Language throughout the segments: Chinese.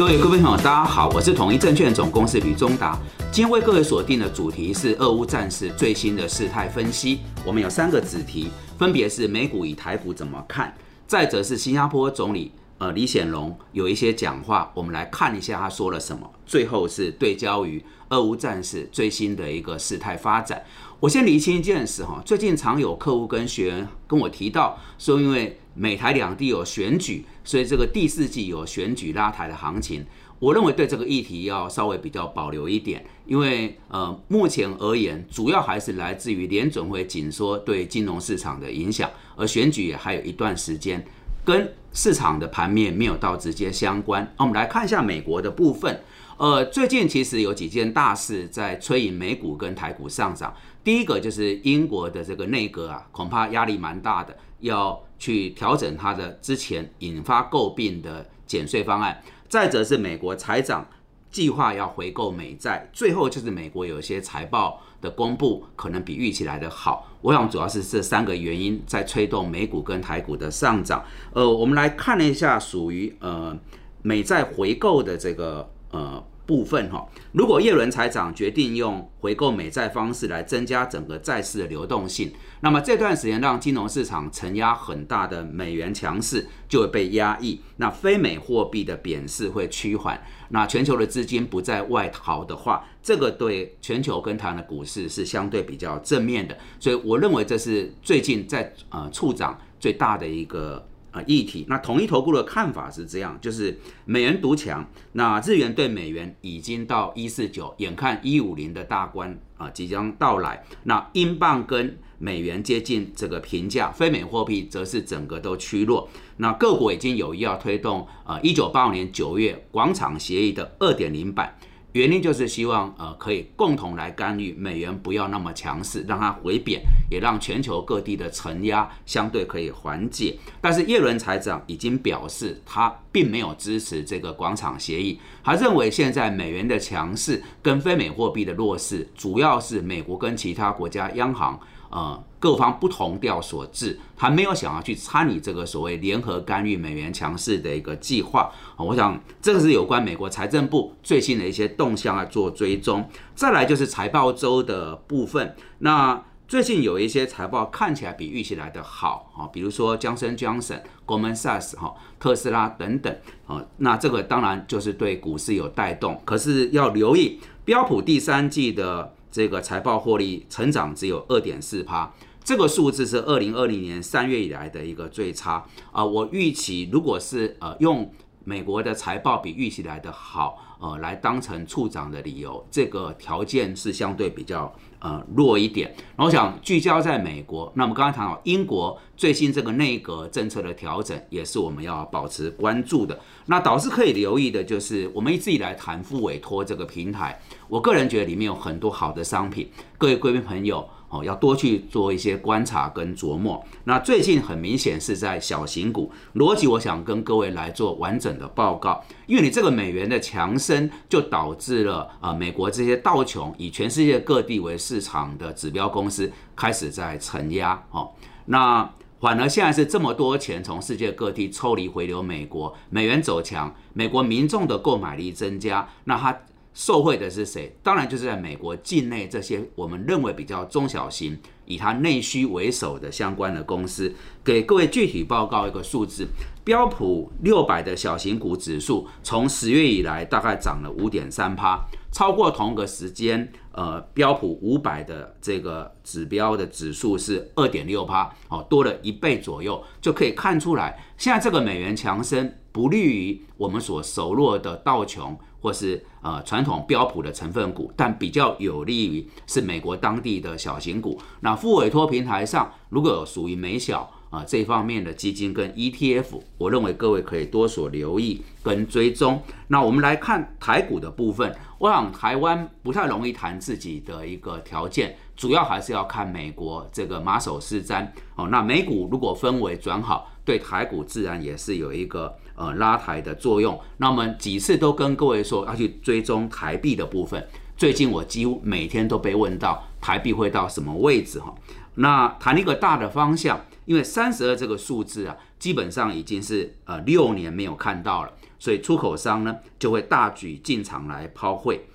各位各位朋友，大家好，我是统一证券总公司吕中达。今天为各位锁定的主题是俄乌战事最新的事态分析。我们有三个子题，分别是美股与台股怎么看，再者是新加坡总理呃李显龙有一些讲话，我们来看一下他说了什么。最后是对焦于俄乌战事最新的一个事态发展。我先理清一件事哈，最近常有客户跟学员跟我提到说，因为美台两地有选举，所以这个第四季有选举拉抬的行情。我认为对这个议题要稍微比较保留一点，因为呃，目前而言，主要还是来自于联准会紧缩对金融市场的影响，而选举也还有一段时间，跟市场的盘面没有到直接相关。我们来看一下美国的部分，呃，最近其实有几件大事在催引美股跟台股上涨。第一个就是英国的这个内阁啊，恐怕压力蛮大的，要去调整它的之前引发诟病的减税方案。再者是美国财长计划要回购美债，最后就是美国有些财报的公布可能比预期来的好。我想主要是这三个原因在推动美股跟台股的上涨。呃，我们来看了一下属于呃美债回购的这个呃。部分哈，如果叶伦财长决定用回购美债方式来增加整个债市的流动性，那么这段时间让金融市场承压很大的美元强势就会被压抑，那非美货币的贬势会趋缓，那全球的资金不再外逃的话，这个对全球跟台湾的股市是相对比较正面的，所以我认为这是最近在呃处长最大的一个。啊，议题。那统一投顾的看法是这样，就是美元独强，那日元对美元已经到一四九，眼看一五零的大关啊即将到来。那英镑跟美元接近这个平价，非美货币则是整个都趋弱。那各国已经有意要推动啊，一九八五年九月广场协议的二点零版。原因就是希望，呃，可以共同来干预美元不要那么强势，让它回贬，也让全球各地的承压相对可以缓解。但是耶伦财长已经表示，他并没有支持这个广场协议，他认为现在美元的强势跟非美货币的弱势，主要是美国跟其他国家央行。呃，各方不同调所致，他没有想要去参与这个所谓联合干预美元强势的一个计划。我想这个是有关美国财政部最新的一些动向来做追踪。再来就是财报周的部分，那最近有一些财报看起来比预期来的好啊，比如说江森、江省、国门 SaaS 哈、特斯拉等等啊，那这个当然就是对股市有带动。可是要留意标普第三季的。这个财报获利成长只有二点四趴，这个数字是二零二零年三月以来的一个最差啊！我预期如果是呃用美国的财报比预期来的好，呃来当成处长的理由，这个条件是相对比较。呃，弱一点。我想聚焦在美国。那么刚刚谈到英国最新这个内阁政策的调整，也是我们要保持关注的。那导师可以留意的就是，我们一直以来谈副委托这个平台，我个人觉得里面有很多好的商品。各位贵宾朋友。哦，要多去做一些观察跟琢磨。那最近很明显是在小型股逻辑，我想跟各位来做完整的报告。因为你这个美元的强升，就导致了啊，美国这些道琼以全世界各地为市场的指标公司开始在承压。哦，那反而现在是这么多钱从世界各地抽离回流美国，美元走强，美国民众的购买力增加，那它。受贿的是谁？当然就是在美国境内这些我们认为比较中小型、以它内需为首的相关的公司。给各位具体报告一个数字：标普六百的小型股指数从十月以来大概涨了五点三趴，超过同个时间，呃，标普五百的这个指标的指数是二点六趴，哦，多了一倍左右，就可以看出来，现在这个美元强升不利于我们所熟络的道琼。或是呃传统标普的成分股，但比较有利于是美国当地的小型股。那副委托平台上如果有属于美小啊这方面的基金跟 ETF，我认为各位可以多所留意跟追踪。那我们来看台股的部分，我想台湾不太容易谈自己的一个条件，主要还是要看美国这个马首是瞻哦。那美股如果氛围转好，对台股自然也是有一个。呃，拉抬的作用。那么几次都跟各位说要去追踪台币的部分。最近我几乎每天都被问到台币会到什么位置哈。那谈一个大的方向，因为三十二这个数字啊，基本上已经是呃六年没有看到了，所以出口商呢就会大举进场来抛汇。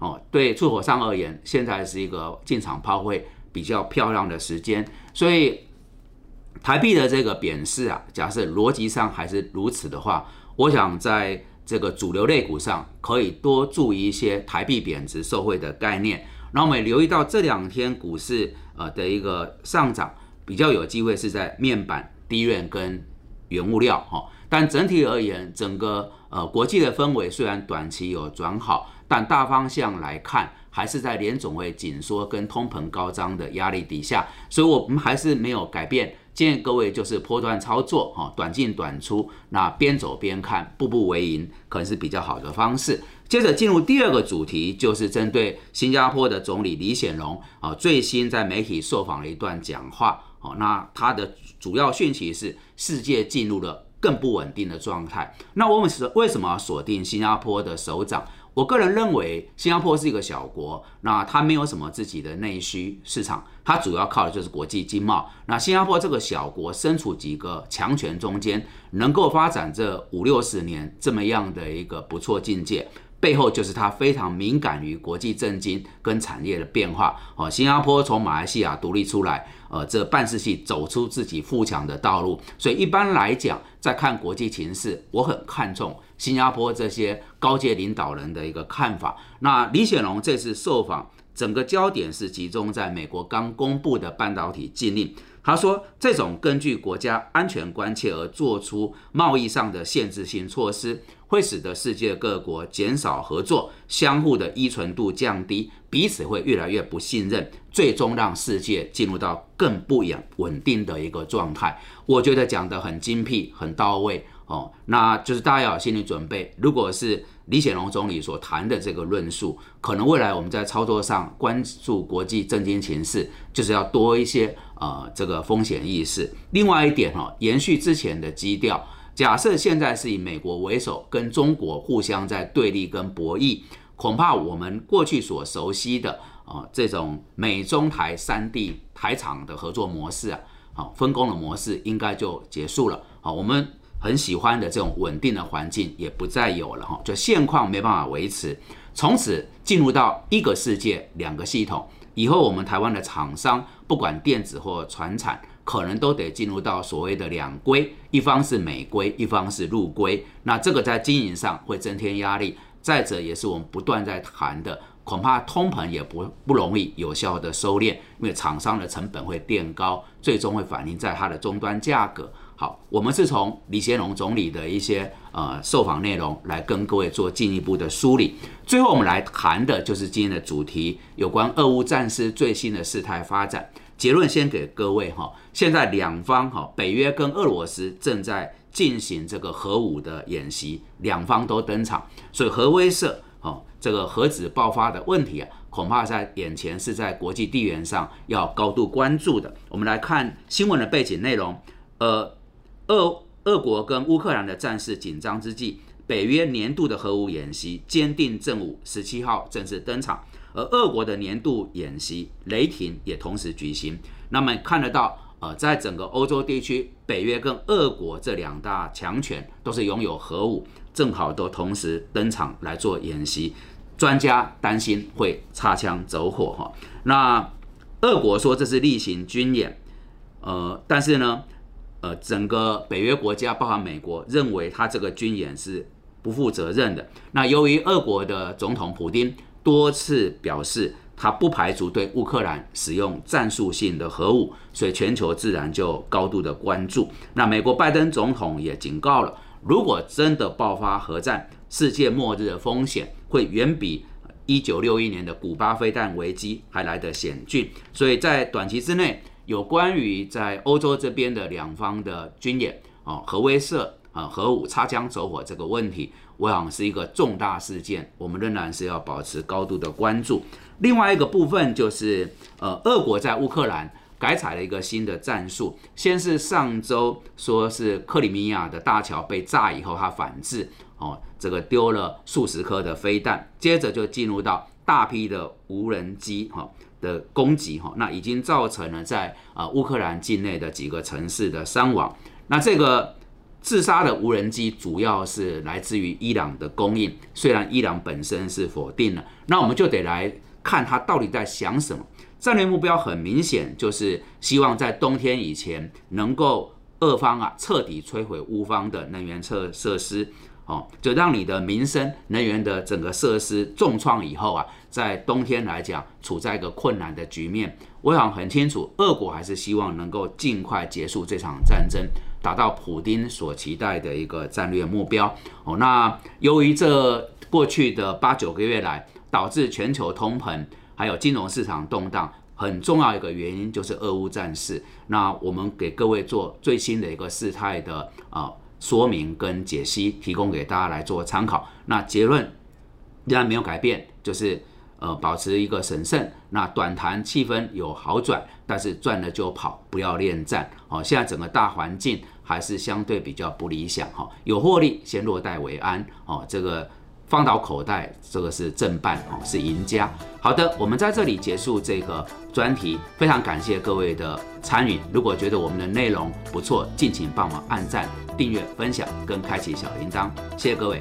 哦，对出口商而言，现在是一个进场抛汇比较漂亮的时间，所以台币的这个贬势啊，假设逻辑上还是如此的话，我想在这个主流类股上可以多注意一些台币贬值受惠的概念。然后我们留意到这两天股市呃的一个上涨，比较有机会是在面板、低院跟原物料哈。但整体而言，整个呃国际的氛围虽然短期有转好。但大方向来看，还是在联总会紧缩跟通膨高涨的压力底下，所以我们还是没有改变。建议各位就是波段操作，哈，短进短出，那边走边看，步步为营，可能是比较好的方式。接着进入第二个主题，就是针对新加坡的总理李显龙啊，最新在媒体受访的一段讲话，哦，那他的主要讯息是世界进入了更不稳定的状态。那我们是为什么要锁定新加坡的首长？我个人认为，新加坡是一个小国，那它没有什么自己的内需市场，它主要靠的就是国际经贸。那新加坡这个小国身处几个强权中间，能够发展这五六十年这么样的一个不错境界。背后就是它非常敏感于国际政经跟产业的变化。哦，新加坡从马来西亚独立出来，呃，这办事系走出自己富强的道路。所以一般来讲，在看国际情势，我很看重新加坡这些高阶领导人的一个看法。那李显龙这次受访，整个焦点是集中在美国刚公布的半导体禁令。他说，这种根据国家安全关切而做出贸易上的限制性措施。会使得世界各国减少合作，相互的依存度降低，彼此会越来越不信任，最终让世界进入到更不稳稳定的一个状态。我觉得讲得很精辟，很到位哦。那就是大家要有心理准备，如果是李显龙总理所谈的这个论述，可能未来我们在操作上关注国际政经情势，就是要多一些呃这个风险意识。另外一点哈，延续之前的基调。假设现在是以美国为首，跟中国互相在对立跟博弈，恐怕我们过去所熟悉的啊这种美中台三地台厂的合作模式啊，好分工的模式应该就结束了。好，我们很喜欢的这种稳定的环境也不再有了哈，就现况没办法维持，从此进入到一个世界两个系统，以后我们台湾的厂商不管电子或船产。可能都得进入到所谓的两规，一方是美规，一方是陆规。那这个在经营上会增添压力。再者，也是我们不断在谈的，恐怕通膨也不不容易有效的收敛，因为厂商的成本会垫高，最终会反映在它的终端价格。好，我们是从李贤龙总理的一些呃受访内容来跟各位做进一步的梳理。最后，我们来谈的就是今天的主题，有关俄乌战事最新的事态发展。结论先给各位哈，现在两方哈，北约跟俄罗斯正在进行这个核武的演习，两方都登场，所以核威慑哈，这个核子爆发的问题啊，恐怕在眼前是在国际地缘上要高度关注的。我们来看新闻的背景内容，呃，俄俄国跟乌克兰的战事紧张之际，北约年度的核武演习坚定正午十七号正式登场。而俄国的年度演习雷霆也同时举行。那么看得到，呃，在整个欧洲地区，北约跟俄国这两大强权都是拥有核武，正好都同时登场来做演习。专家担心会擦枪走火哈。那俄国说这是例行军演，呃，但是呢，呃，整个北约国家，包括美国，认为他这个军演是不负责任的。那由于俄国的总统普京。多次表示，他不排除对乌克兰使用战术性的核武，所以全球自然就高度的关注。那美国拜登总统也警告了，如果真的爆发核战，世界末日的风险会远比一九六一年的古巴飞弹危机还来得险峻。所以在短期之内，有关于在欧洲这边的两方的军演，哦，核威慑啊，核武擦枪走火这个问题。我想是一个重大事件，我们仍然是要保持高度的关注。另外一个部分就是，呃，俄国在乌克兰改采了一个新的战术。先是上周说是克里米亚的大桥被炸以后，它反制，哦，这个丢了数十颗的飞弹。接着就进入到大批的无人机，哈，的攻击哈，那已经造成了在啊乌克兰境内的几个城市的伤亡。那这个自杀的无人机主要是来自于伊朗的供应，虽然伊朗本身是否定了，那我们就得来看他到底在想什么。战略目标很明显，就是希望在冬天以前能够俄方啊彻底摧毁乌方的能源设设施。哦，就让你的民生能源的整个设施重创以后啊，在冬天来讲处在一个困难的局面。我想很清楚，俄国还是希望能够尽快结束这场战争，达到普京所期待的一个战略目标。哦，那由于这过去的八九个月来，导致全球通膨，还有金融市场动荡，很重要一个原因就是俄乌战事。那我们给各位做最新的一个事态的啊。说明跟解析提供给大家来做参考。那结论仍然没有改变，就是呃保持一个审慎。那短谈气氛有好转，但是赚了就跑，不要恋战。哦，现在整个大环境还是相对比较不理想。哈，有获利先落袋为安。哦，这个。放倒口袋，这个是正办哦，是赢家。好的，我们在这里结束这个专题，非常感谢各位的参与。如果觉得我们的内容不错，敬请帮忙按赞、订阅、分享跟开启小铃铛，谢谢各位。